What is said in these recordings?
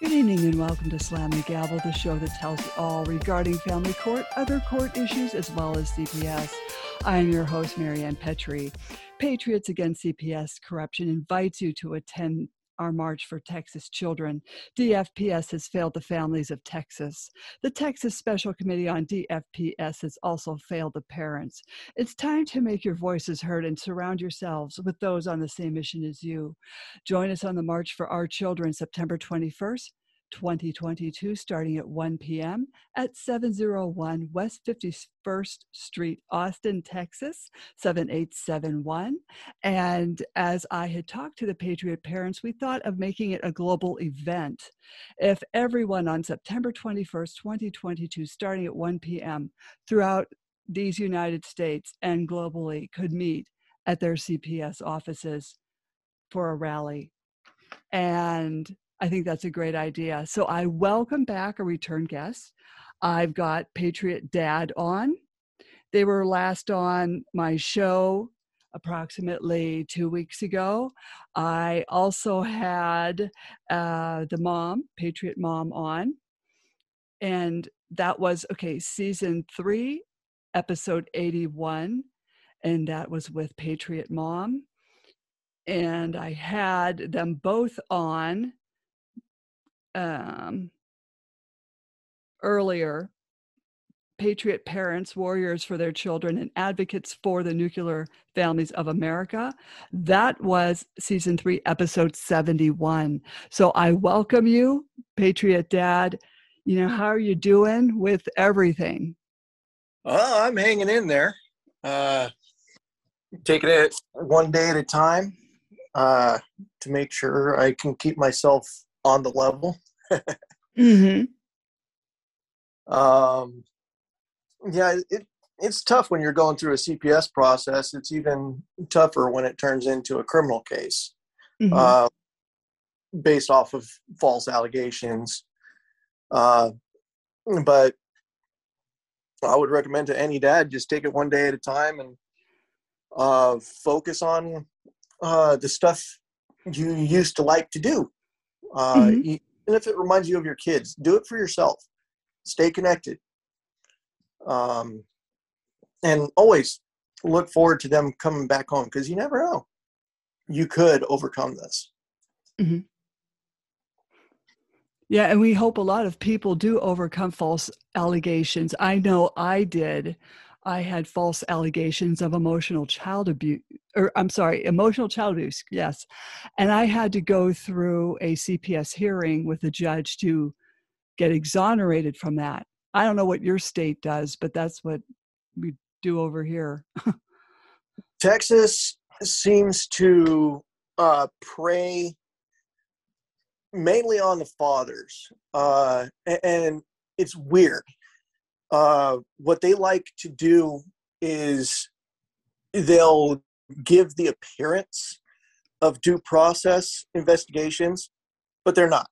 Good evening and welcome to Slam the Gavel, the show that tells you all regarding family court, other court issues, as well as CPS. I am your host, Marianne Petrie. Patriots Against CPS Corruption invites you to attend our March for Texas Children. DFPS has failed the families of Texas. The Texas Special Committee on DFPS has also failed the parents. It's time to make your voices heard and surround yourselves with those on the same mission as you. Join us on the March for Our Children, September 21st 2022, starting at 1 p.m. at 701 West 51st Street, Austin, Texas, 7871. And as I had talked to the Patriot parents, we thought of making it a global event. If everyone on September 21st, 2022, starting at 1 p.m., throughout these United States and globally could meet at their CPS offices for a rally. And I think that's a great idea. So I welcome back a return guest. I've got Patriot Dad on. They were last on my show approximately two weeks ago. I also had uh, the mom, Patriot Mom, on. And that was, okay, season three, episode 81. And that was with Patriot Mom. And I had them both on um, earlier patriot parents, warriors for their children, and advocates for the nuclear families of America. That was season three, episode 71. So I welcome you, Patriot Dad. You know, how are you doing with everything? Well, I'm hanging in there, uh, taking it one day at a time uh, to make sure I can keep myself on the level. Mm-hmm. Um, yeah, it, it's tough when you're going through a CPS process. It's even tougher when it turns into a criminal case mm-hmm. uh, based off of false allegations. Uh, but I would recommend to any dad just take it one day at a time and uh, focus on uh, the stuff you used to like to do. Uh, mm-hmm. And if it reminds you of your kids, do it for yourself. Stay connected. Um, and always look forward to them coming back home because you never know. You could overcome this. Mm-hmm. Yeah, and we hope a lot of people do overcome false allegations. I know I did I had false allegations of emotional child abuse, or I'm sorry, emotional child abuse, yes. And I had to go through a CPS hearing with a judge to get exonerated from that. I don't know what your state does, but that's what we do over here. Texas seems to uh, prey mainly on the fathers, uh, and it's weird uh, what they like to do is they'll give the appearance of due process investigations, but they're not.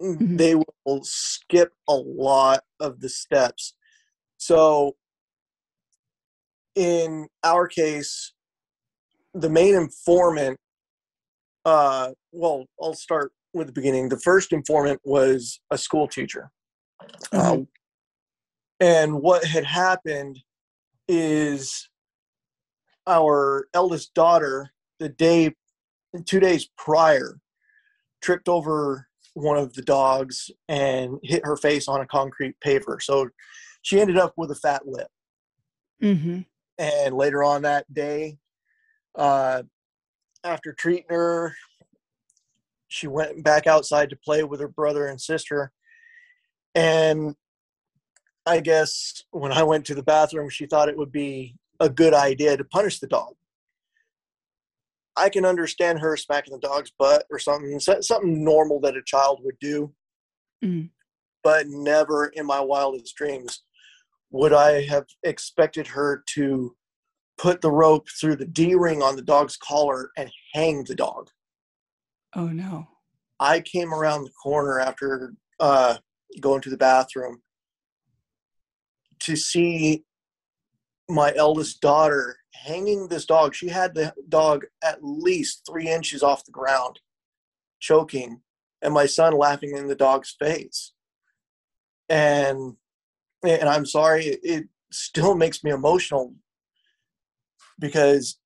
Mm-hmm. They will skip a lot of the steps. So, in our case, the main informant, uh, well, I'll start with the beginning. The first informant was a school teacher. Mm-hmm. Uh, and what had happened is our eldest daughter, the day, two days prior, tripped over one of the dogs and hit her face on a concrete paver. So she ended up with a fat lip. Mm-hmm. And later on that day, uh, after treating her, she went back outside to play with her brother and sister. And I guess when I went to the bathroom, she thought it would be a good idea to punish the dog. I can understand her smacking the dog's butt or something, something normal that a child would do. Mm. But never in my wildest dreams would I have expected her to put the rope through the D ring on the dog's collar and hang the dog. Oh no. I came around the corner after uh, going to the bathroom to see my eldest daughter hanging this dog. She had the dog at least three inches off the ground, choking, and my son laughing in the dog's face. And and I'm sorry, it still makes me emotional because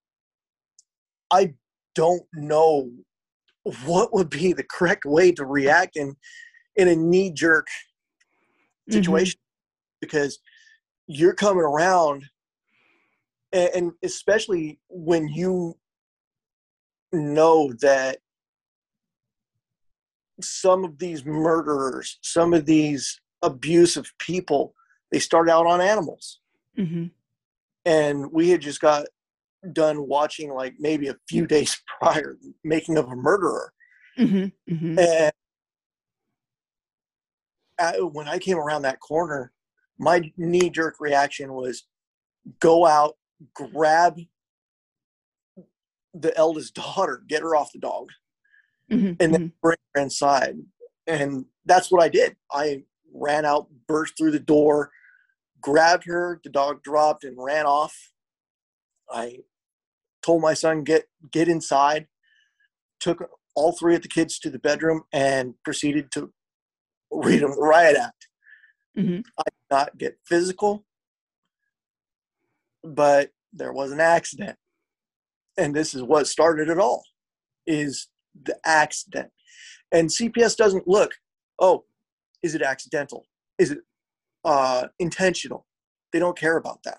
I don't know what would be the correct way to react in in a knee jerk mm-hmm. situation mm-hmm. because you're coming around and, and especially when you know that some of these murderers some of these abusive people they start out on animals mm-hmm. and we had just got done watching like maybe a few days prior making of a murderer mm-hmm. Mm-hmm. and when i came around that corner my knee jerk reaction was go out grab the eldest daughter get her off the dog mm-hmm. and then mm-hmm. bring her inside and that's what i did i ran out burst through the door grabbed her the dog dropped and ran off i told my son get get inside took all three of the kids to the bedroom and proceeded to read them the riot act mm-hmm. i not get physical but there was an accident. And this is what started it all is the accident. And cps doesn't look oh is it accidental? Is it uh, intentional? They don't care about that.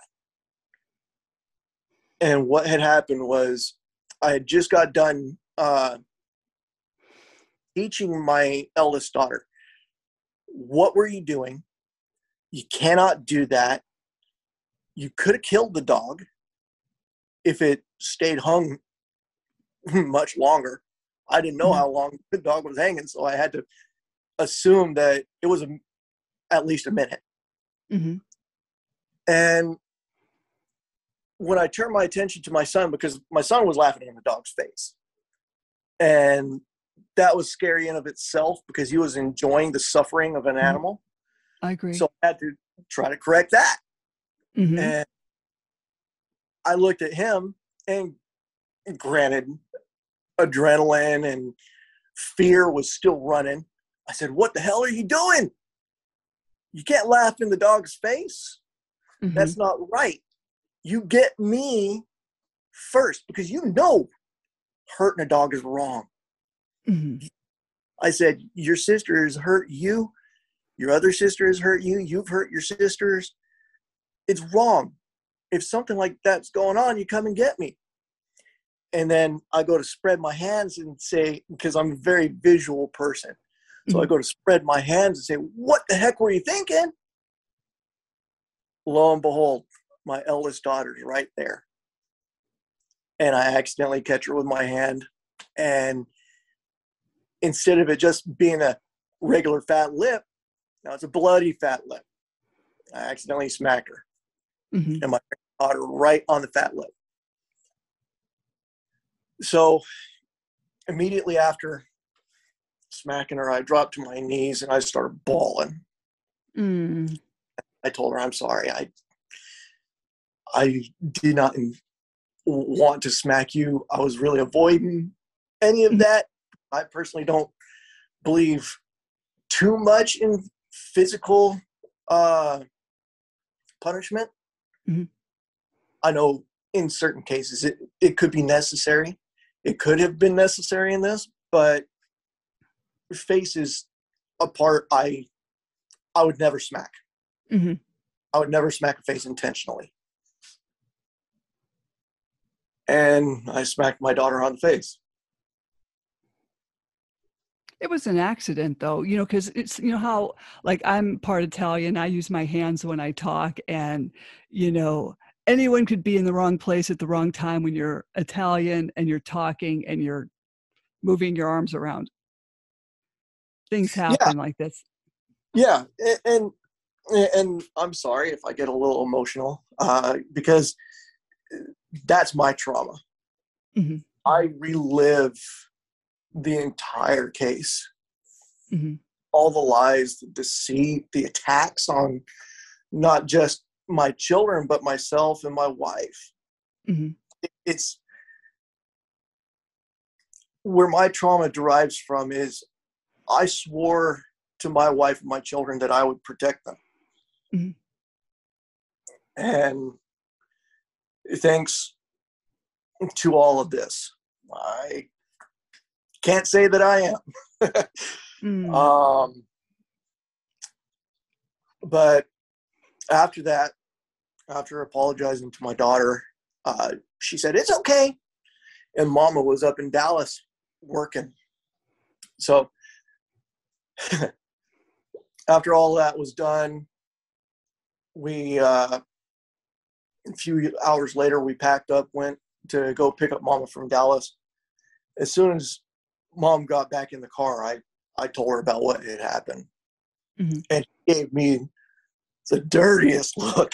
And what had happened was I had just got done uh, teaching my eldest daughter, what were you doing? You cannot do that. You could have killed the dog if it stayed hung much longer. I didn't know mm-hmm. how long the dog was hanging, so I had to assume that it was a, at least a minute. Mm-hmm. And when I turned my attention to my son, because my son was laughing in the dog's face, and that was scary in of itself because he was enjoying the suffering of an mm-hmm. animal. I agree. So I had to try to correct that. Mm-hmm. And I looked at him, and granted, adrenaline and fear was still running. I said, What the hell are you doing? You can't laugh in the dog's face. Mm-hmm. That's not right you get me first because you know hurting a dog is wrong. Mm-hmm. I said, Your sister has hurt you. Your other sister has hurt you. You've hurt your sisters. It's wrong. If something like that's going on, you come and get me. And then I go to spread my hands and say, because I'm a very visual person. So. I go to spread my hands and say, What the heck were you thinking? Lo and behold, my eldest daughter's right there. And I accidentally catch her with my hand. And instead of it just being a regular fat lip, now it's a bloody fat lip. I accidentally smacked her. Mm-hmm. And my daughter right on the fat lip. So immediately after smacking her, I dropped to my knees and I started bawling. Mm. I told her, I'm sorry. I I did not want to smack you. I was really avoiding any of that. I personally don't believe too much in physical uh, punishment. Mm-hmm. I know in certain cases it, it could be necessary. It could have been necessary in this, but face is a part I I would never smack. Mm-hmm. I would never smack a face intentionally and I smacked my daughter on the face. It was an accident though, you know, because it's, you know, how like I'm part Italian, I use my hands when I talk, and, you know, anyone could be in the wrong place at the wrong time when you're Italian and you're talking and you're moving your arms around. Things happen yeah. like this. Yeah. And, and I'm sorry if I get a little emotional uh, because that's my trauma. Mm-hmm. I relive the entire case. Mm-hmm. All the lies, the deceit, the attacks on not just my children, but myself and my wife. Mm-hmm. It's where my trauma derives from is I swore to my wife and my children that I would protect them. Mhm. And thanks to all of this, I can't say that I am. Mm. Um, but after that, after apologizing to my daughter, uh, she said, It's okay. And mama was up in Dallas working. So after all that was done, we, uh, a few hours later, we packed up, went to go pick up mama from Dallas. As soon as mom got back in the car, I, I told her about what had happened. Mhm. And she gave me the dirtiest look.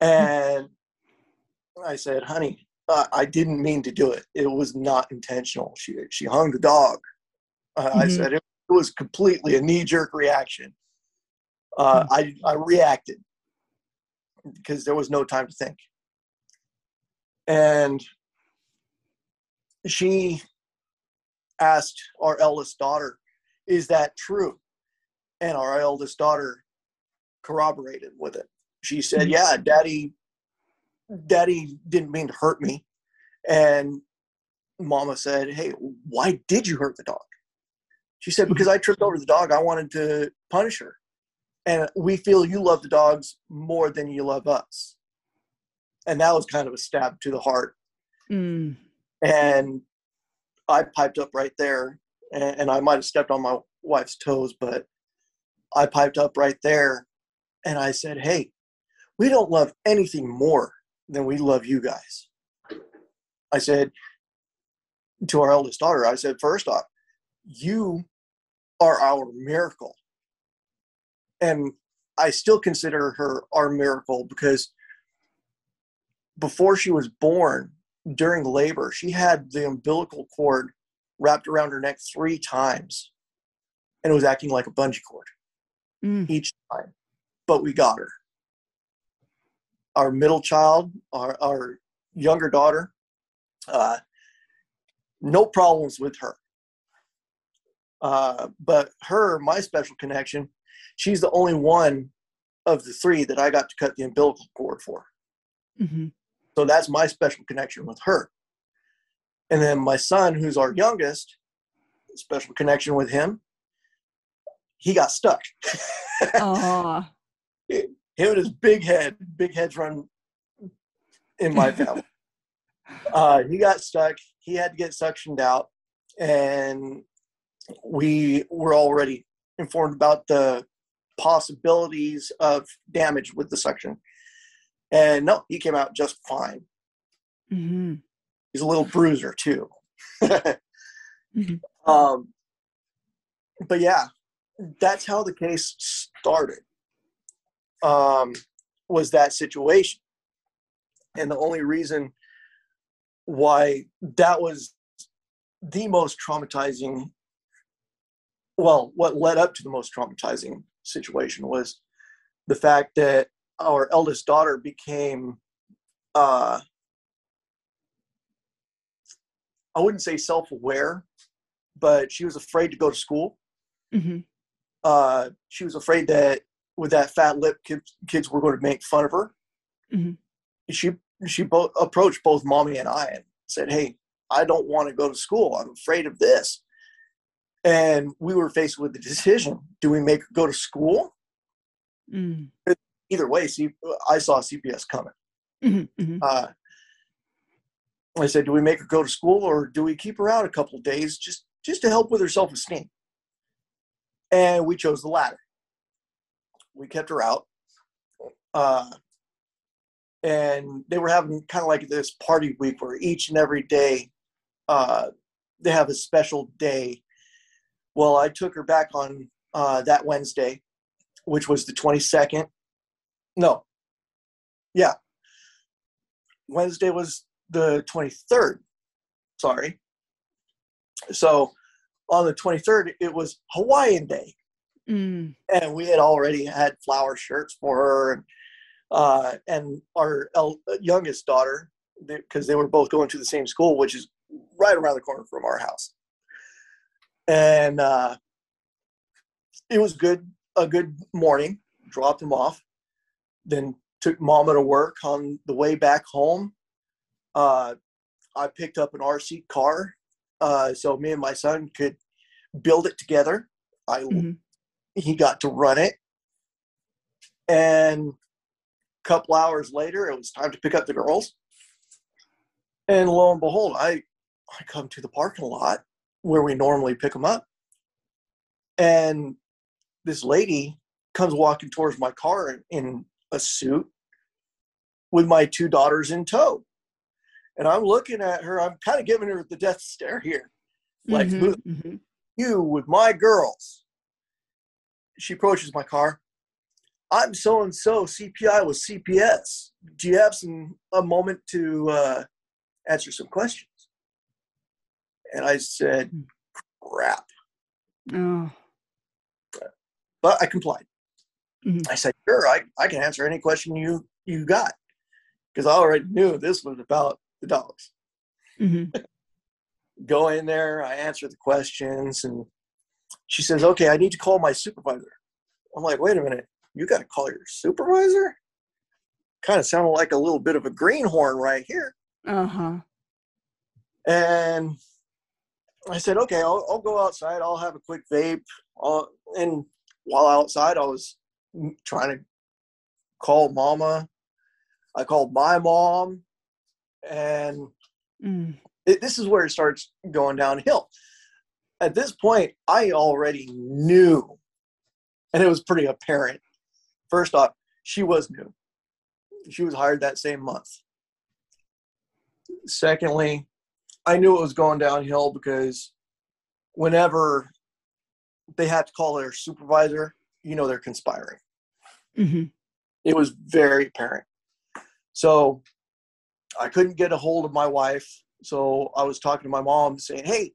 And I said, honey, uh, I didn't mean to do it. It was not intentional. She, she hung the dog. Uh, I Mhm. said, it was completely a knee jerk reaction. Uh, I, I reacted because there was no time to think. And she asked our eldest daughter, Is that true? And our eldest daughter corroborated with it. She said, Mhm. Yeah, daddy, daddy didn't mean to hurt me. And mama said, Hey, why did you hurt the dog? She said, Because I tripped over the dog. I wanted to punish her. And we feel you love the dogs more than you love us. And that was kind of a stab to the heart. Mm. And I piped up right there. And, and I might have stepped on my wife's toes, but I piped up right there. And I said, Hey, we don't love anything more than we love you guys. I said to our eldest daughter, I said, First off, you are our miracle. And I still consider her our miracle because before she was born, during labor, she had the umbilical cord wrapped around her neck three times and it was acting like a bungee cord Mm. each time. But we got her. Our middle child, our, our younger daughter, uh, no problems with her. Uh, but her, my special connection, she's the only one of the three that I got to cut the umbilical cord for. Mhm. So that's my special connection with her. And then my son, who's our youngest, special connection with him, he got stuck. Aw. him and his big head, big heads run in my family. uh, he got stuck. He had to get suctioned out, and we were already informed about the possibilities of damage with the suction. And no, he came out just fine. Mhm. He's a little bruiser too. Mhm. um, but yeah, that's how the case started. Um, was that situation, and the only reason why that was the most traumatizing. Well, what led up to the most traumatizing situation was the fact that our eldest daughter became uh, I wouldn't say self-aware, but she was afraid to go to school. Mhm. Uh, she was afraid that with that fat lip, kids, kids were going to make fun of her. Mhm. She she both approached both mommy and I and said, "Hey, I don't want to go to school. I'm afraid of this." And we were faced with the decision: Do we make her go to school? Mm. Either way, see, I saw CPS coming. Mhm. Mhm. uh, I said, "Do we make her go to school, or do we keep her out a couple of days just just to help with her self esteem?" And we chose the latter. We kept her out, uh, and they were having kind of like this party week where each and every day uh, they have a special day. Well, I took her back on uh, that Wednesday, which was the twenty second. No, yeah, Wednesday was the 23rd. Sorry. So on the 23rd, it was Hawaiian Day. Mm. And we had already had flower shirts for her. And, uh, and our el- youngest daughter, because they were both going to the same school, which is right around the corner from our house. and uh, it was good. A good morning. Dropped him off, then took Mama to work. On the way back home, uh, I picked up an RC car, uh, so me and my son could build it together. I Mhm. he got to run it, and a couple hours later, it was time to pick up the girls. And lo and behold, I I come to the parking lot where we normally pick them up, and this lady comes walking towards my car in, in a suit with my two daughters in tow. And I'm looking at her, I'm kind of giving her the death stare here. Like, Mhm, "Who mhm. you with my girls. She approaches my car. I'm so and so CPI with CPS. Do you have some a moment to uh, answer some questions? And I said, crap. Oh. But I complied. Mhm. I said, sure, I, I can answer any question you, you got. Because I already knew this was about the dogs. Mhm. Go in there, I answer the questions, and she says, okay, I need to call my supervisor. I'm like, wait a minute, you got to call your supervisor? Kind of sounded like a little bit of a greenhorn right here. Uh-huh. And I said, okay, I'll, I'll go outside. I'll have a quick vape. I'll, and while outside, I was trying to call mama. I called my mom. And Mm. it, this is where it starts going downhill. At this point, I already knew, and it was pretty apparent. First off, she was new. She was hired that same month. Secondly, I knew it was going downhill because whenever they had to call their supervisor, you know they're conspiring. Mhm. It was very apparent. So I couldn't get a hold of my wife. So I was talking to my mom saying, Hey,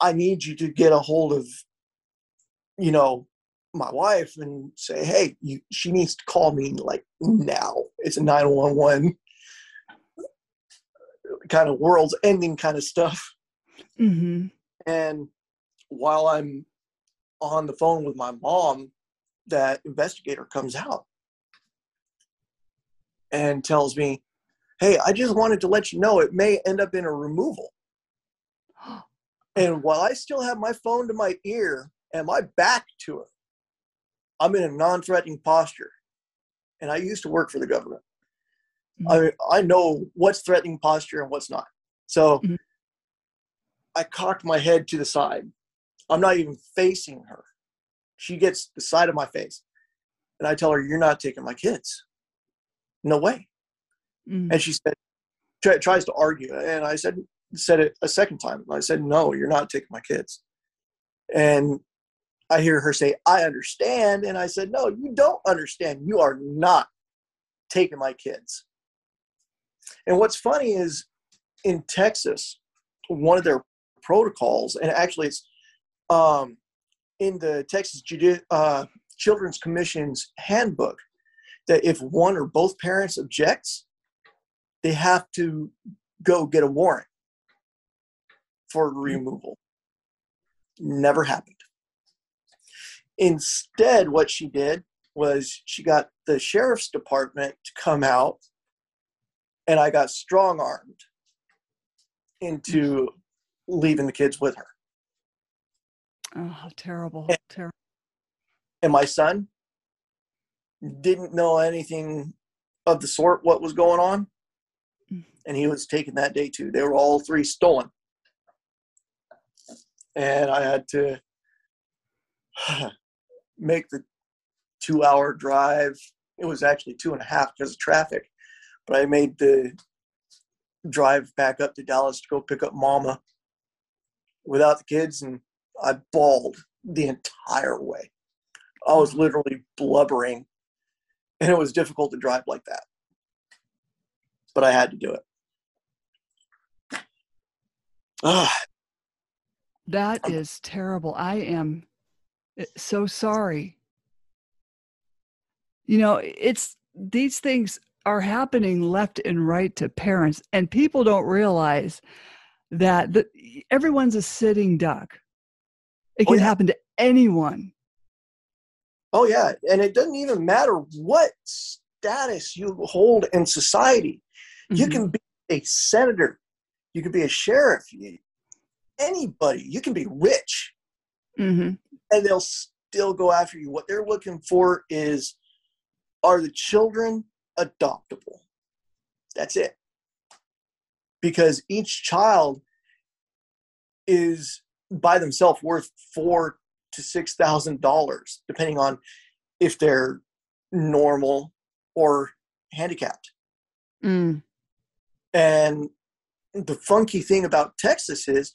I need you to get a hold of, you know, my wife and say, Hey, you, she needs to call me like now. It's a 911 kind of world's ending kind of stuff. Mhm. And while I'm on the phone with my mom, that investigator comes out and tells me, Hey, I just wanted to let you know it may end up in a removal. And while I still have my phone to my ear and my back to it, I'm in a non threatening posture. And I used to work for the government. I, I know what's threatening posture and what's not. So Mhm. I cocked my head to the side. I'm not even facing her. She gets the side of my face. And I tell her, You're not taking my kids. No way. Mm. And she said, try, tries to argue. And I said, said it a second time. I said, No, you're not taking my kids. And I hear her say, I understand. And I said, No, you don't understand. You are not taking my kids. And what's funny is in Texas, one of their protocols, and actually it's um, in the Texas Judi- uh, Children's Commission's handbook, that if one or both parents objects, they have to go get a warrant for removal. Never happened. Instead, what she did was she got the sheriff's department to come out, and I got strong armed into leaving the kids with her. Oh, terrible. And- Terrible. And my son didn't know anything of the sort what was going on. Mm. And he was taken that day too. They were all three stolen. And I had to make the two hour drive. It was actually two and a half because of traffic. But I made the drive back up to Dallas to go pick up mama without the kids and I bawled the entire way. I was literally blubbering and it was difficult to drive like that. But I had to do it. Ah, That is terrible. I am eh, so sorry. You know, it's these things are happening left and right to parents, and people don't realize that the, everyone's a sitting duck. It Oh, can yeah. happen to anyone. Oh yeah, and it doesn't even matter what status you hold in society. You Mhm. can be a senator, you can be a sheriff, you- anybody. You can be rich, Mhm. and they'll still go after you. What they're looking for is, are the children adoptable? That's it. Because each child is by themselves worth four to six thousand dollars, depending on if they're normal or handicapped. Mm. And the funky thing about Texas is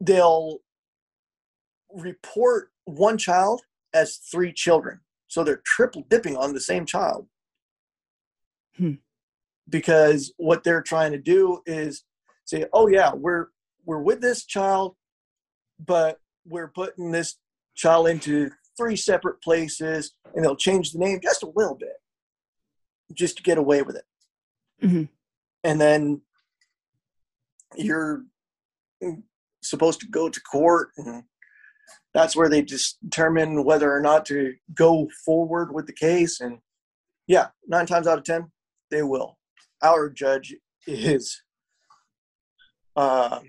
they'll report one child as three children. So they're triple dipping on the same child. Hmm. Because what they're trying to do is say, oh yeah, we're we're with this child, but we're putting this child into three separate places and they'll change the name just a little bit just to get away with it. Mhm. And then you're supposed to go to court and that's where they just determine whether or not to go forward with the case and yeah nine times out of ten they will our judge is uh,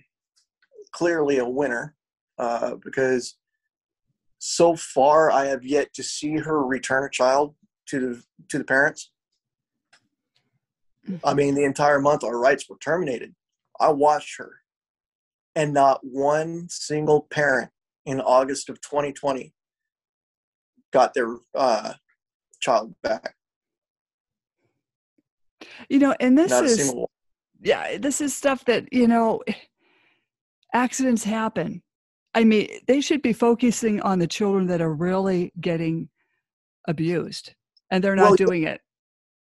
clearly a winner uh, because so far i have yet to see her return a child to the to the parents i mean the entire month our rights were terminated i watched her and not one single parent in August of 2020 got their uh, child back. You know, and this Not is yeah, this is stuff that, you know, accidents happen. I mean, they should be focusing on the children that are really getting abused and they're not Well, doing it.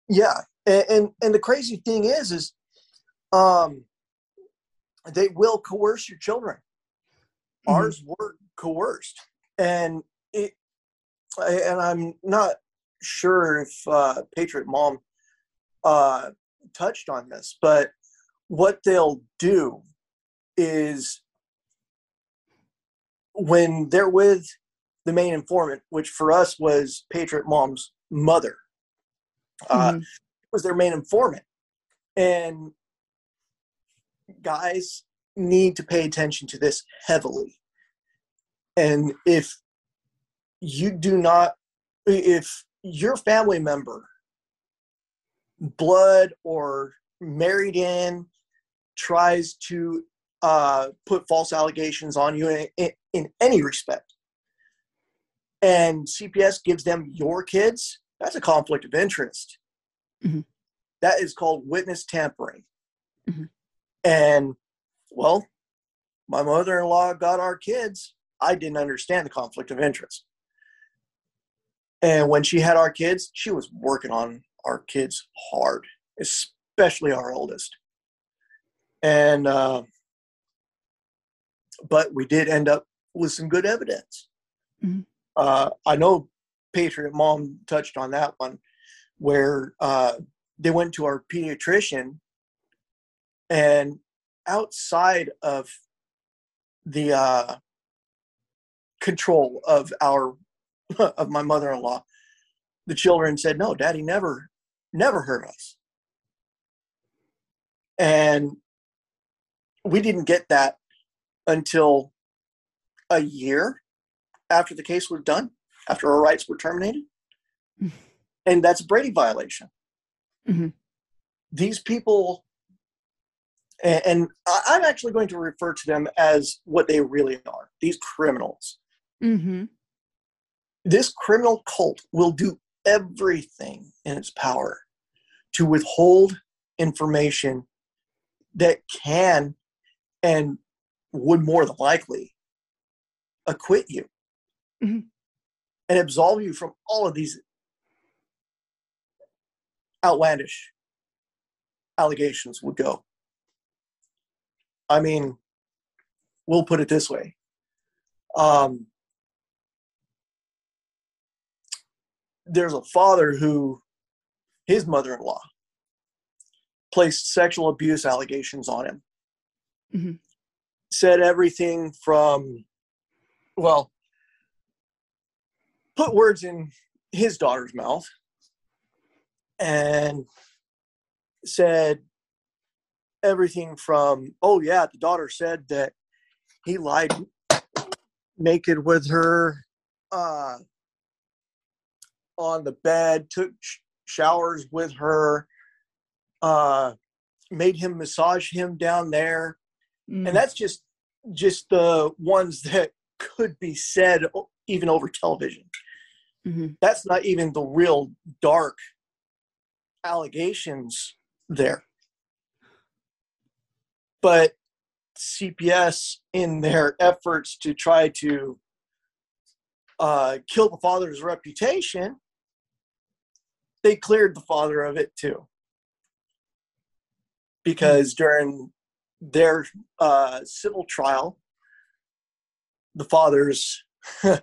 Yeah, and, and and the crazy thing is, is um, they will coerce your children. Mhm. Ours were coerced, and it, and I'm not sure if uh, Patriot Mom uh, touched on this, but what they'll do is when they're with the main informant, which for us was Patriot Mom's mother, uh, Mhm. was their main informant. And guys need to pay attention to this heavily. And if you do not, if your family member, blood or married in, tries to uh, put false allegations on you in, in, any respect, and CPS gives them your kids, that's a conflict of interest. Mhm. That is called witness tampering. Mhm. And, well, my mother in law got our kids. I didn't understand the conflict of interest. And when she had our kids, she was working on our kids hard, especially our oldest. And, uh, but we did end up with some good evidence. Mhm. Uh, I know Patriot Mom touched on that one, where uh, they went to our pediatrician, and outside of the uh, control of our of my mother-in-law, the children said, "No, Daddy never, never hurt us," and we didn't get that until a year after the case was done, after our rights were terminated. Mm. and that's a Brady violation. Mhm. These people, and I- I'm actually going to refer to them as what they really are these criminals. Mhm. This criminal cult will do everything in its power to withhold information that can and would more than likely acquit you Mhm. and absolve you from all of these outlandish allegations would go. I mean, we'll put it this way. Um, there's a father who, his mother in law, placed sexual abuse allegations on him. Mhm. Said everything from well, put words in his daughter's mouth and said everything from, oh, yeah, the daughter said that he lied naked with her uh, on the bed, took sh- showers with her, uh, made him massage him down there. Mm. And that's just just the ones that could be said even over television. Mhm. That's not even the real dark allegations there. But CPS, in their efforts to try to uh, kill the father's reputation, they cleared the father of it too. Because during their uh, civil trial, the father's the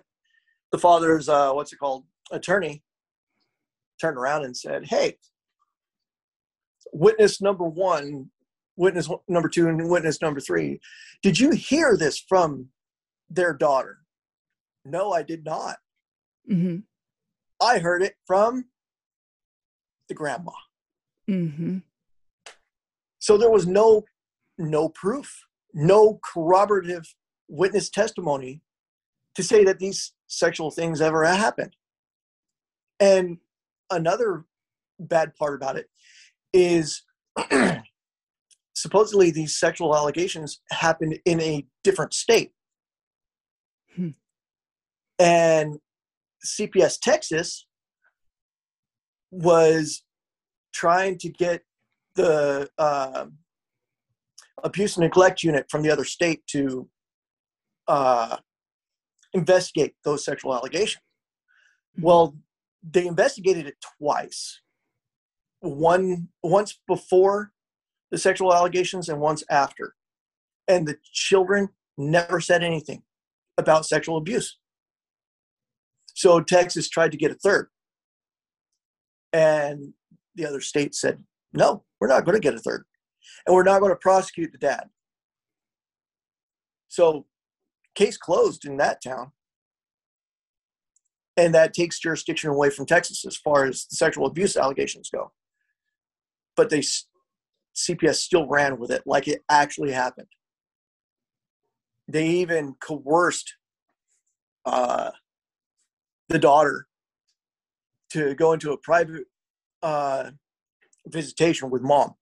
father's uh, what's it called attorney turned around and said, "Hey, witness number one, witness number two, and witness number three, did you hear this from their daughter?" No, I did not. Mhm. I heard it from the grandma. Mhm. So there was no no proof, no corroborative witness testimony to say that these sexual things ever happened. And another bad part about it is supposedly these sexual allegations happened in a different state. Hmm. And CPS Texas was trying to get the uh, abuse and neglect unit from the other state to uh, investigate those sexual allegations. Well, they investigated it twice. One once before the sexual allegations and once after. And the children never said anything about sexual abuse. So Texas tried to get a third. And the other state said, no, we're not going to get a third. And we're not going to prosecute the dad. So, case closed in that town. And that takes jurisdiction away from Texas as far as the sexual abuse allegations go. But they CPS still ran with it like it actually happened. They even coerced uh, the daughter to go into a private uh, visitation with mom.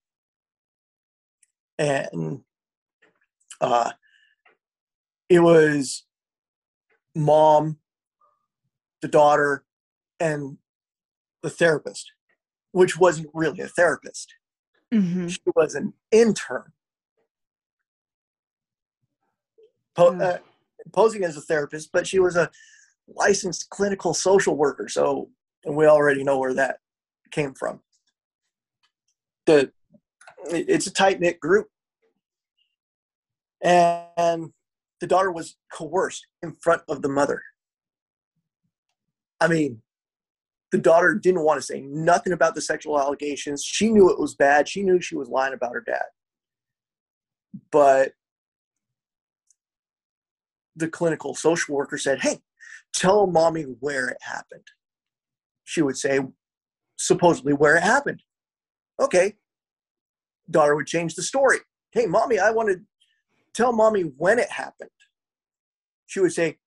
And uh, it was mom, the daughter, and the therapist, which wasn't really a therapist. Mhm. She was an intern. Po- Mm. uh, posing as a therapist, but she was a licensed clinical social worker. So, and we already know where that came from. The it's a tight knit group, and the daughter was coerced in front of the mother. I mean, the daughter didn't want to say nothing about the sexual allegations. She knew it was bad. She knew she was lying about her dad. But the clinical social worker said, Hey, tell mommy where it happened. She would say, supposedly where it happened. Okay. Daughter would change the story. Hey, mommy, I want to tell mommy when it happened. She would say,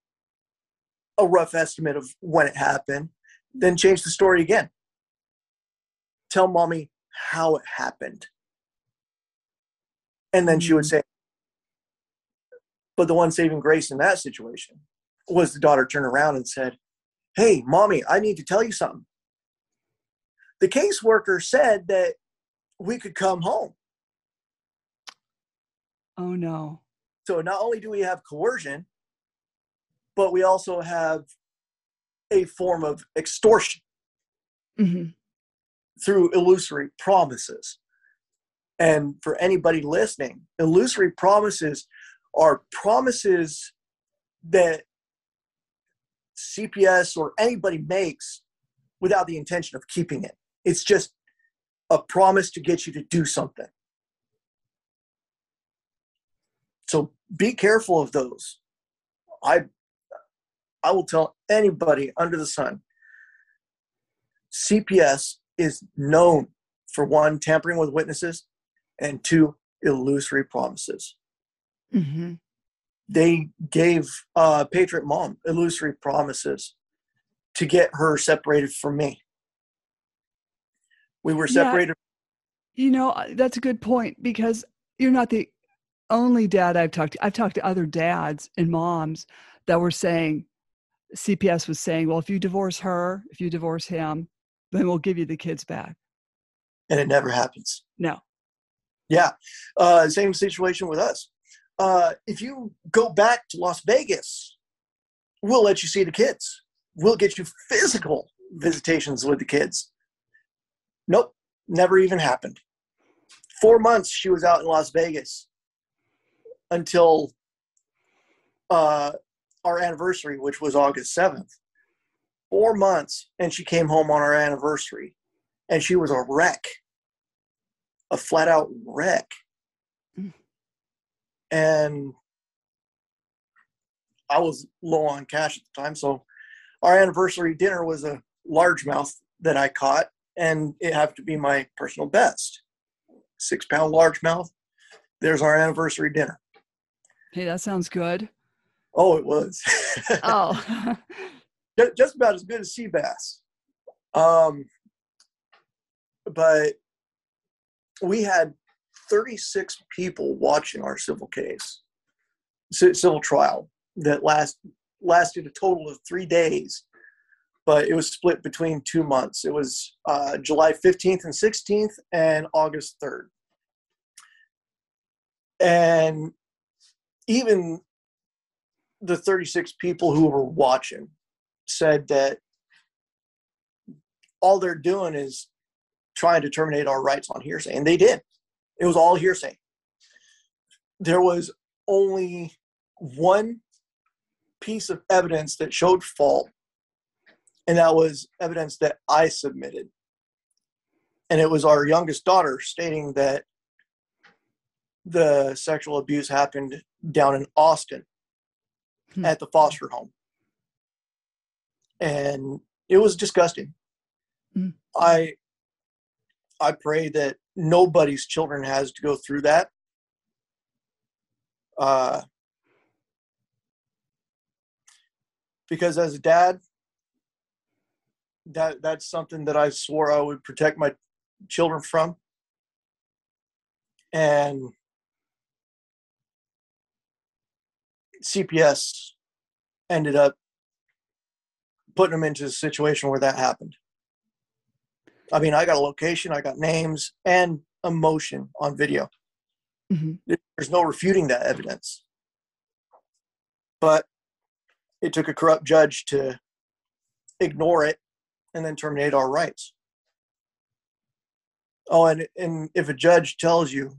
a rough estimate of when it happened then change the story again. Tell mommy how it happened. And then she would mm. say, but the one saving grace in that situation was the daughter turned around and said, Hey, mommy, I need to tell you something. The caseworker said that we could come home. Oh no. So not only do we have coercion, but we also have a form of extortion. Mhm. through illusory promises. And for anybody listening, illusory promises are promises that CPS or anybody makes without the intention of keeping it. It's just a promise to get you to do something. So be careful of those. I I will tell anybody under the sun CPS is known for one, tampering with witnesses, and two, illusory promises. Mm-hmm. They gave uh, Patriot Mom illusory promises to get her separated from me. We were Yeah. separated. You know, uh, that's a good point because you're not the only dad I've talked to. I've talked to other dads and moms that were saying, CPS was saying, well, if you divorce her, if you divorce him, then we'll give you the kids back. and it never happens. No. Yeah, uh, same situation with us. Uh, if you go back to Las Vegas, we'll let you see the kids. We'll get you physical visitations with the kids. Nope, never even happened. Four months she was out in Las Vegas until uh, our anniversary, which was August 7th. Four months, and she came home on our anniversary, and she was a wreck, a flat out wreck. Mm. And I was low on cash at the time, so our anniversary dinner was a largemouth that I caught, and it happened to be my personal best. Six pound largemouth. There's our anniversary dinner. Hey, that sounds good. Oh, it was. Oh, just about as good as sea bass. Um, but we had 36 people watching our civil case, civil trial that last lasted a total of three days, but it was split between two months. It was uh, July 15th and 16th and August 3rd. And even the 36 people who were watching said that all they're doing is trying to terminate our rights on hearsay, and they did. It was all hearsay. There was only one piece of evidence that showed fault, and that was evidence that I submitted. And it was our youngest daughter stating that the sexual abuse happened down in Austin Hmm. at the foster home. And it was disgusting. Mm. I I pray that nobody's children has to go through that. Uh, because as a dad, that that's something that I swore I would protect my children from. And CPS ended up putting them into a situation where that happened. I mean, I got a location, I got names, and emotion on video. Mhm. There's no refuting that evidence. But it took a corrupt judge to ignore it and then terminate our rights. Oh, and, and if a judge tells you,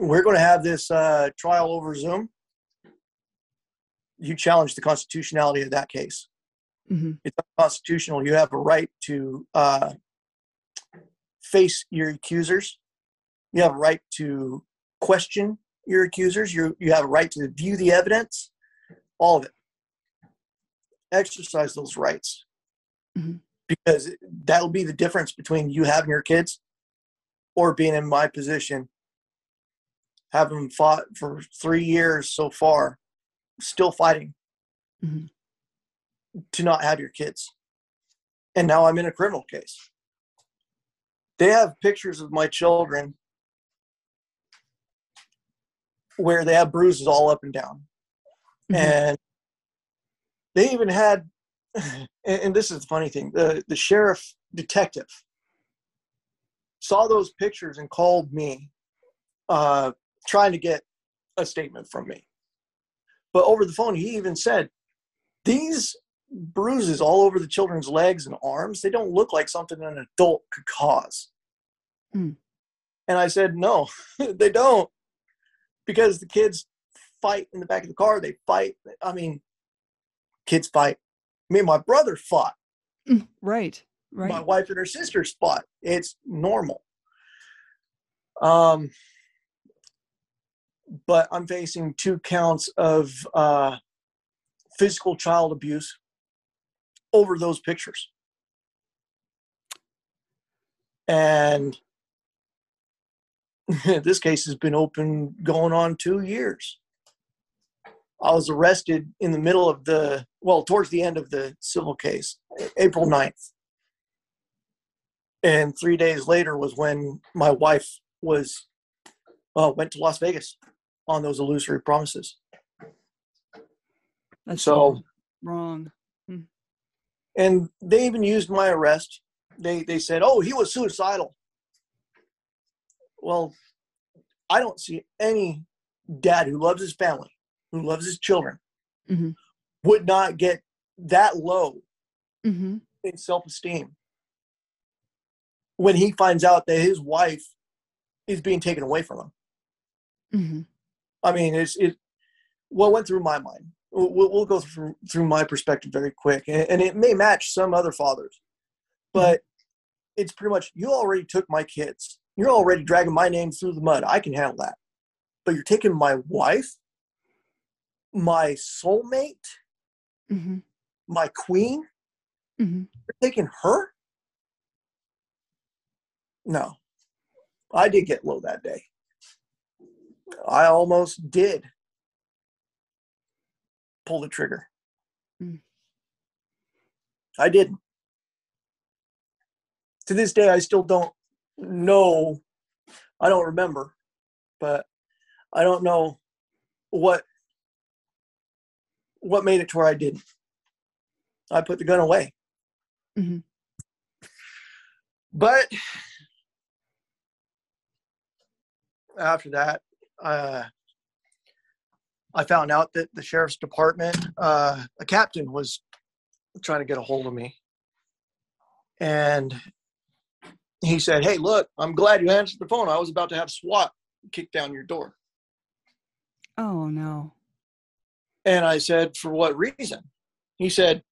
we're going to have this uh, trial over Zoom, you challenge the constitutionality of that case. Mhm. It's unconstitutional. You have a right to uh, face your accusers. You have a right to question your accusers. You you have a right to view the evidence. All of it. Exercise those rights Mhm. because that'll be the difference between you having your kids or being in my position, having fought for three years so far, still fighting Mhm. to not have your kids. And now I'm in a criminal case. They have pictures of my children where they have bruises all up and down. Mhm. And they even had, and, and this is the funny thing the, the sheriff detective saw those pictures and called me uh, trying to get a statement from me. But over the phone, he even said, These bruises all over the children's legs and arms, they don't look like something an adult could cause. Mm. And I said, No, they don't. Because the kids fight in the back of the car. They fight. I mean, kids fight. Me and my brother fought. Mm, Right. Right. My wife and her sisters fought. It's normal. Um, but I'm facing two counts of uh, physical child abuse over those pictures. And this case has been open going on two years. I was arrested in the middle of the, well, towards the end of the civil case, April 9th. And three days later was when my wife was, uh, went to Las Vegas on those illusory promises. That's So- wrong. And they even used my arrest. They, they said, oh, he was suicidal. Well, I don't see any dad who loves his family, who loves his children, Mhm. would not get that low hmm in self esteem when he finds out that his wife is being taken away from him. hmm I mean, it's it. What went through my mind? We'll, we'll go through through my perspective very quick, and, and it may match some other fathers, but it's pretty much you already took my kids. You're already dragging my name through the mud. I can handle that, but you're taking my wife, my soulmate, hmm my queen. hmm You're taking her. No, I did get low that day. I almost did pull the trigger. Mm. I didn't. To this day, I still don't know. I don't remember, but I don't know what what made it to where I didn't. I put the gun away. Mhm. But after that, uh, I found out that the sheriff's department, uh, a captain was trying to get a hold of me. And he said, Hey, look, I'm glad you answered the phone. I was about to have SWAT kick down your door. Oh no. And I said, For what reason? He said,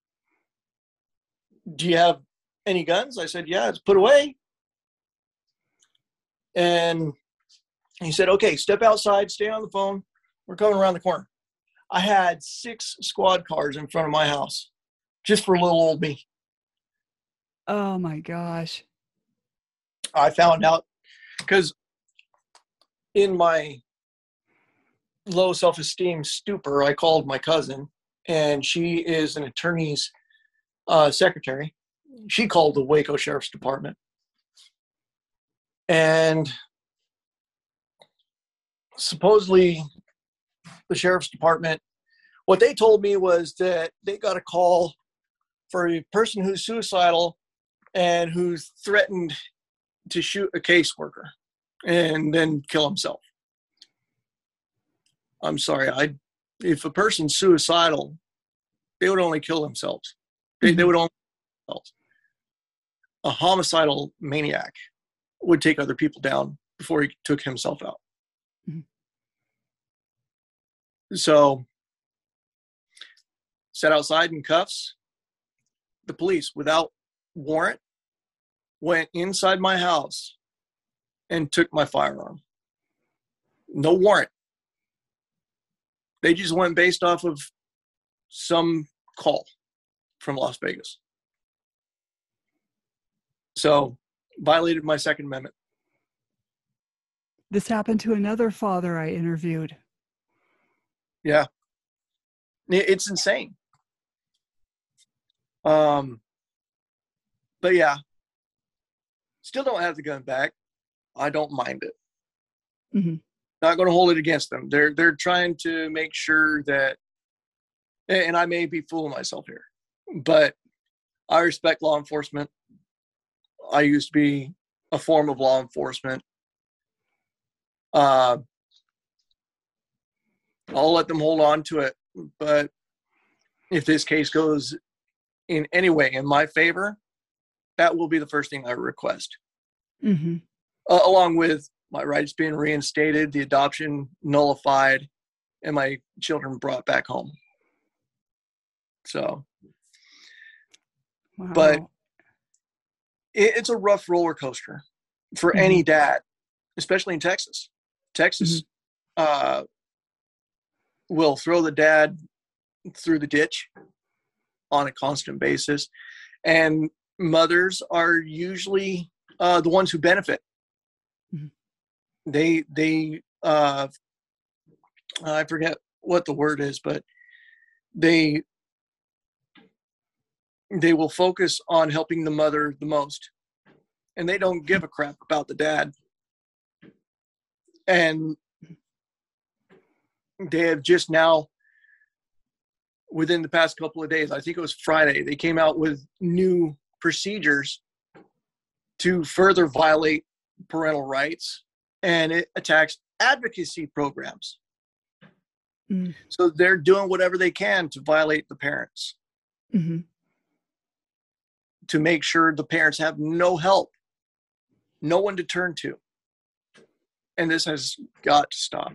Do you have any guns? I said, Yeah, it's put away. And he said, Okay, step outside, stay on the phone. We're coming around the corner. I had six squad cars in front of my house just for little old me. Oh my gosh. I found out because in my low self esteem stupor, I called my cousin, and she is an attorney's uh, secretary. She called the Waco Sheriff's Department. And supposedly, the Sheriff's Department, what they told me was that they got a call for a person who's suicidal and who threatened to shoot a caseworker and then kill himself. I'm sorry, I if a person's suicidal, they would only kill themselves. They, they mm-hmm. would only kill themselves. A homicidal maniac would take other people down before he took himself out. So, set outside in cuffs. The police, without warrant, went inside my house and took my firearm. No warrant. They just went based off of some call from Las Vegas. So, violated my Second Amendment. This happened to another father I interviewed. Yeah. It's insane. Um, but yeah, still don't have the gun back. I don't mind it. Mhm. Not going to hold it against them. They're they're trying to make sure that, and I may be fooling myself here, but I respect law enforcement. I used to be a form of law enforcement. Uh, I'll let them hold on to it. But if this case goes in any way in my favor, that will be the first thing I request, hmm uh, along with my rights being reinstated, the adoption nullified, and my children brought back home. So Wow. But- it, it's a rough roller coaster for Mhm. any dad, especially in Texas. Texas uh, will throw the dad through the ditch on a constant basis, and mothers are usually uh, the ones who benefit. Mm-hmm. They they uh, I forget what the word is, but they they will focus on helping the mother the most and they don't give a crap about the dad and they have just now within the past couple of days i think it was friday they came out with new procedures to further violate parental rights and it attacks advocacy programs mm. so they're doing whatever they can to violate the parents mm-hmm. to make sure the parents have no help no one to turn to and this has got to stop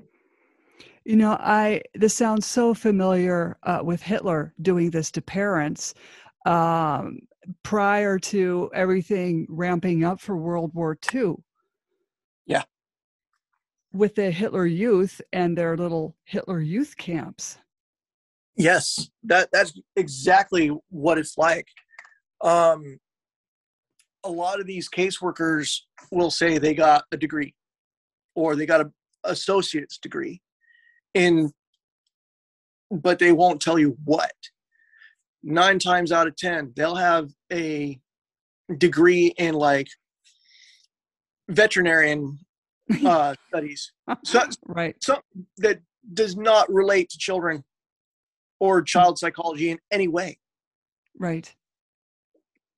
you know, I this sounds so familiar uh, with Hitler doing this to parents um, prior to everything ramping up for World War II. Yeah. With the Hitler Youth and their little Hitler Youth camps. Yes, that that's exactly what it's like. Um, a lot of these caseworkers will say they got a degree or they got a associate's degree in but they won't tell you what. Nine times out of ten they'll have a degree in like veterinarian uh, studies. So, right. something that does not relate to children or child psychology in any way. Right.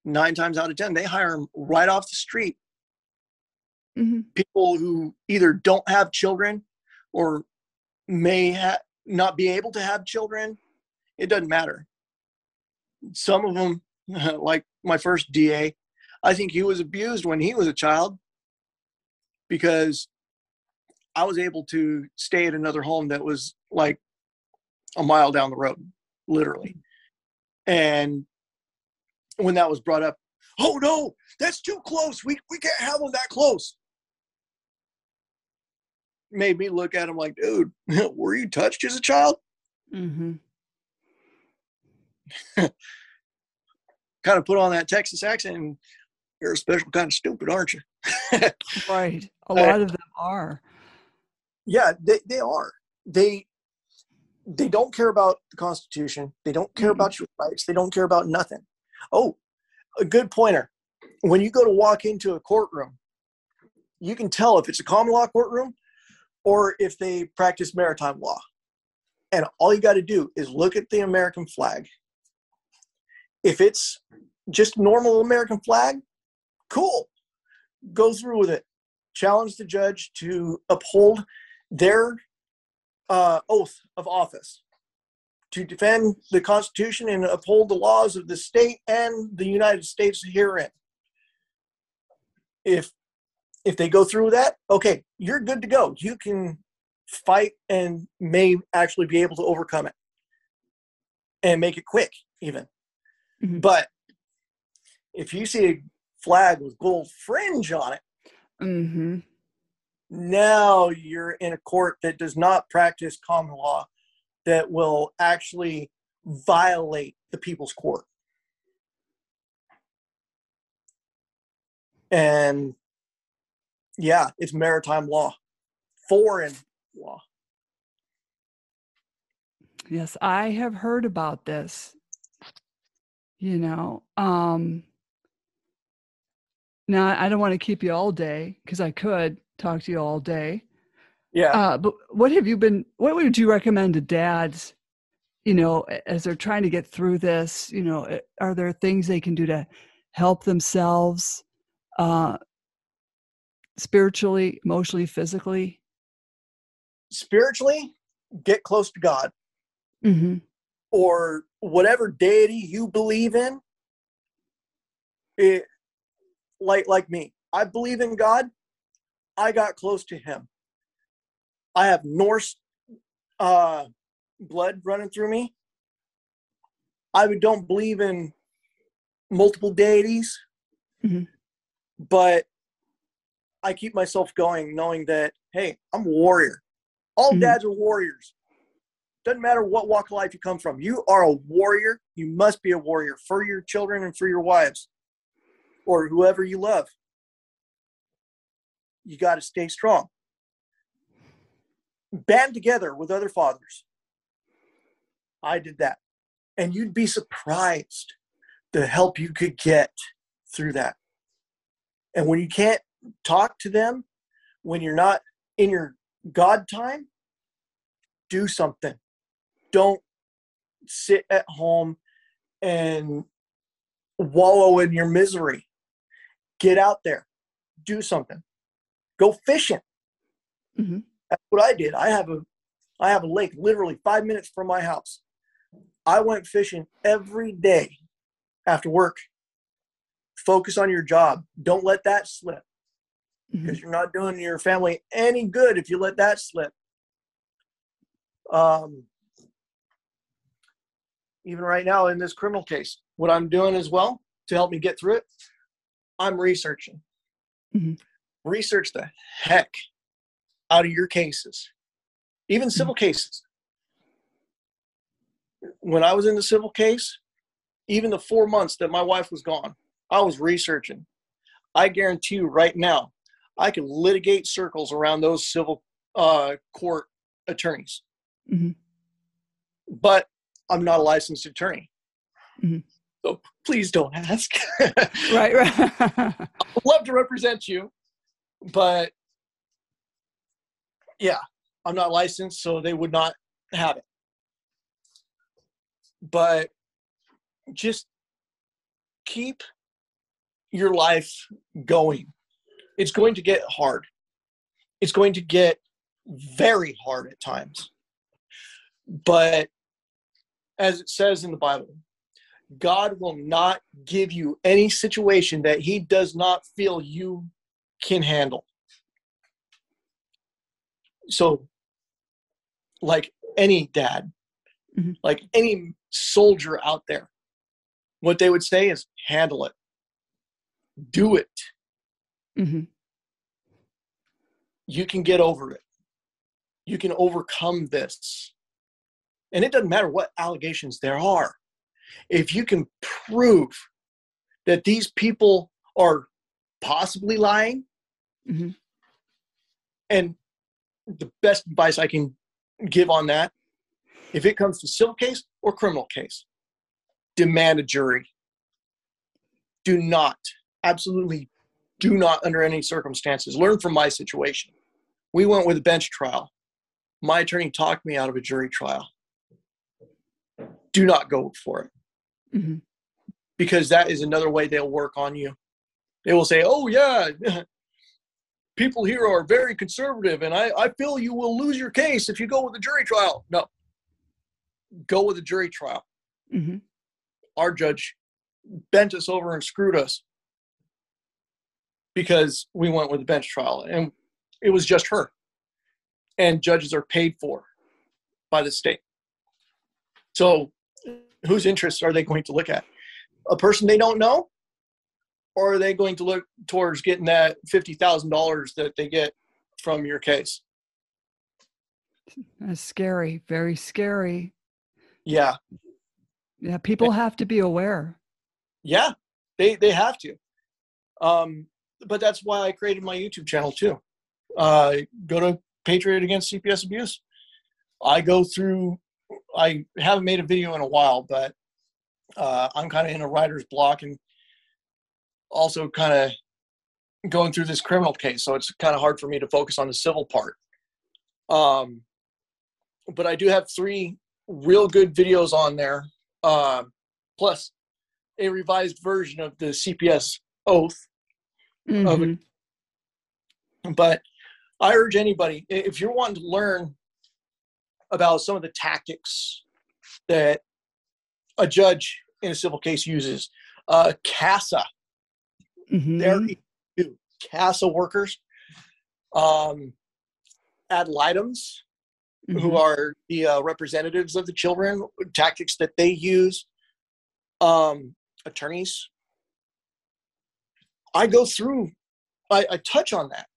Nine times out of ten they hire them right off the street. Mm-hmm. people who either don't have children or may ha- not be able to have children. It doesn't matter. Some of them, like my first DA, I think he was abused when he was a child because I was able to stay at another home that was like a mile down the road, literally. And when that was brought up, oh no, that's too close. We, we can't have them that close made me look at him like, dude, were you touched as a child? Mm-hmm. kind of put on that Texas accent and you're a special kind of stupid, aren't you? right. A lot of them are. Yeah, they, they are. They they don't care about the Constitution. They don't care mm-hmm. about your rights. They don't care about nothing. Oh, a good pointer. When you go to walk into a courtroom, you can tell if it's a common law courtroom or if they practice maritime law. And all you got to do is look at the American flag. If it's just normal American flag, cool. Go through with it. Challenge the judge to uphold their uh, oath of office to defend the Constitution and uphold the laws of the state and the United States herein. If if they go through that, okay, you're good to go. You can fight and may actually be able to overcome it and make it quick, even. Mm-hmm. But if you see a flag with gold fringe on it, mm-hmm. now you're in a court that does not practice common law, that will actually violate the people's court. And yeah, it's maritime law, foreign law. Yes, I have heard about this. You know, um, now I don't want to keep you all day because I could talk to you all day. Yeah. Uh, but what have you been? What would you recommend to dads? You know, as they're trying to get through this, you know, are there things they can do to help themselves? Uh, spiritually, emotionally, physically? Spiritually, get close to God. Mm-hmm. Or whatever deity you believe in. It, like like me, I believe in God. I got close to Him. I have Norse uh, blood running through me. I don't believe in multiple deities, mm-hmm. but I keep myself going knowing that, hey, I'm a warrior. All mm-hmm. dads are warriors. Doesn't matter what walk of life you come from. You are a warrior. You must be a warrior for your children and for your wives or whoever you love. You got to stay strong. Band together with other fathers. I did that. And you'd be surprised the help you could get through that. And when you can't talk to them, when you're not in your God time, do something. Don't sit at home and wallow in your misery. Get out there, do something. Go fishing. Mm-hmm. That's what I did. I have a I have a lake literally five minutes from my house. I went fishing every day after work. Focus on your job. Don't let that slip because mm-hmm. you're not doing your family any good if you let that slip. Um, even right now in this criminal case, what I'm doing as well to help me get through it, I'm researching. Mm-hmm. Research the heck out of your cases, even civil mm-hmm. cases. When I was in the civil case, even the four months that my wife was gone, I was researching. I guarantee you right now, I can litigate circles around those civil uh, court attorneys. Mm-hmm. But I'm not a licensed attorney. Mm-hmm. So please don't ask. right, right. I'd love to represent you, but yeah, I'm not licensed, so they would not have it. But just keep your life going. It's going to get hard. It's going to get very hard at times. But as it says in the Bible, God will not give you any situation that He does not feel you can handle. So, like any dad, mm-hmm. like any soldier out there, what they would say is handle it, do it. Mm-hmm. You can get over it. You can overcome this. And it doesn't matter what allegations there are. If you can prove that these people are possibly lying, mm-hmm. and the best advice I can give on that, if it comes to civil case or criminal case, demand a jury. Do not, absolutely do not, under any circumstances, learn from my situation. We went with a bench trial. My attorney talked me out of a jury trial do not go for it. Mm-hmm. Because that is another way they'll work on you. They will say, oh, yeah, people here are very conservative, and I, I feel you will lose your case if you go with a jury trial. No, go with a jury trial. Mm-hmm. Our judge bent us over and screwed us because we went with a bench trial, and it was just her. And judges are paid for by the state. So whose interests are they going to look at? A person they don't know? Or are they going to look towards getting that $50,000 that they get from your case? That's scary, very scary. Yeah. Yeah, people have to be aware. Yeah, they, they have to. Um, but that's why I created my YouTube channel too. Uh, go to Patriot Against CPS Abuse. I go through I haven't made a video in a while, but uh, I'm kind of in a writer's block and also kind of going through this criminal case, so it's kind of hard for me to focus on the civil part. Um, but I do have three real good videos on there, uh, plus a revised version of the CPS oath. Mm-hmm. but I urge anybody if you're wanting to learn about some of the tactics that a judge in a civil case uses. Uh, CASA, mm-hmm. they're CASA workers, um, ad litems, mm-hmm. who are the uh, representatives of the children, tactics that they use, um, attorneys. I go through, I, I touch on that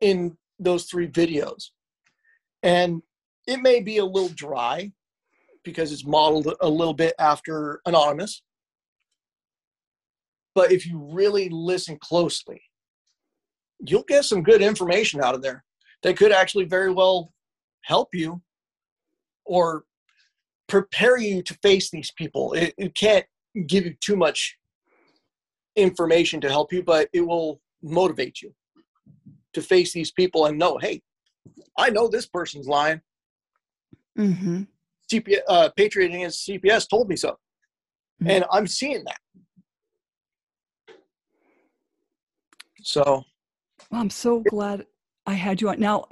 in those three videos. And it may be a little dry because it's modeled a little bit after Anonymous. But if you really listen closely, you'll get some good information out of there that could actually very well help you or prepare you to face these people. It, it can't give you too much information to help you, but it will motivate you to face these people and know, hey, I know this person's lying. Mm-hmm. CPS, uh, Patriot Against CPS told me so, mm-hmm. and I'm seeing that. So, well, I'm so glad I had you on. Now,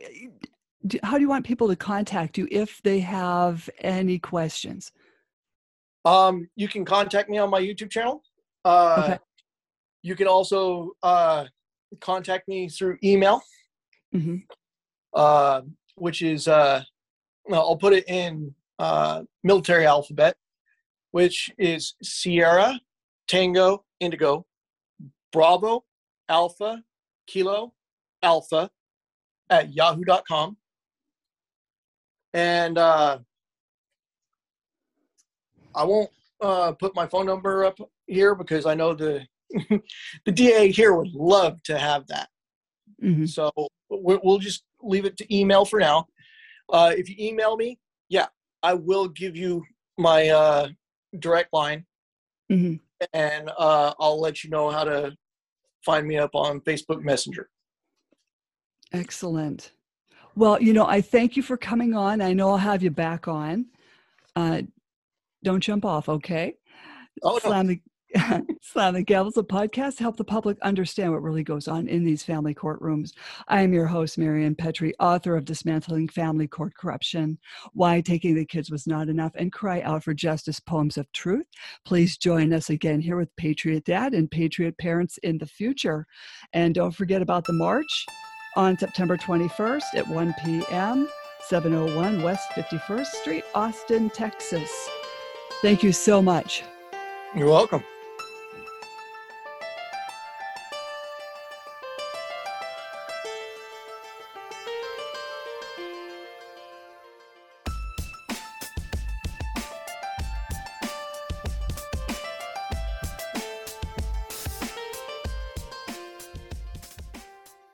how do you want people to contact you if they have any questions? Um, you can contact me on my YouTube channel. Uh, okay. You can also uh, contact me through email, mm-hmm. uh, which is uh, I'll put it in uh, military alphabet, which is Sierra, Tango, Indigo, Bravo, Alpha, Kilo, Alpha at yahoo.com. And uh, I won't uh, put my phone number up here because I know the the DA here would love to have that. Mm-hmm. So we'll just leave it to email for now. Uh, if you email me, yeah, I will give you my uh, direct line, mm-hmm. and uh, I'll let you know how to find me up on Facebook Messenger. Excellent. Well, you know, I thank you for coming on. I know I'll have you back on. Uh, don't jump off, okay? Oh, no. Slam the Slam Gavels, a podcast help the public understand what really goes on in these family courtrooms. I am your host, Marianne Petrie, author of Dismantling Family Court Corruption, Why Taking the Kids Was Not Enough, and Cry Out for Justice Poems of Truth. Please join us again here with Patriot Dad and Patriot Parents in the future. And don't forget about the march on September 21st at 1 p.m., 701 West 51st Street, Austin, Texas. Thank you so much. You're welcome.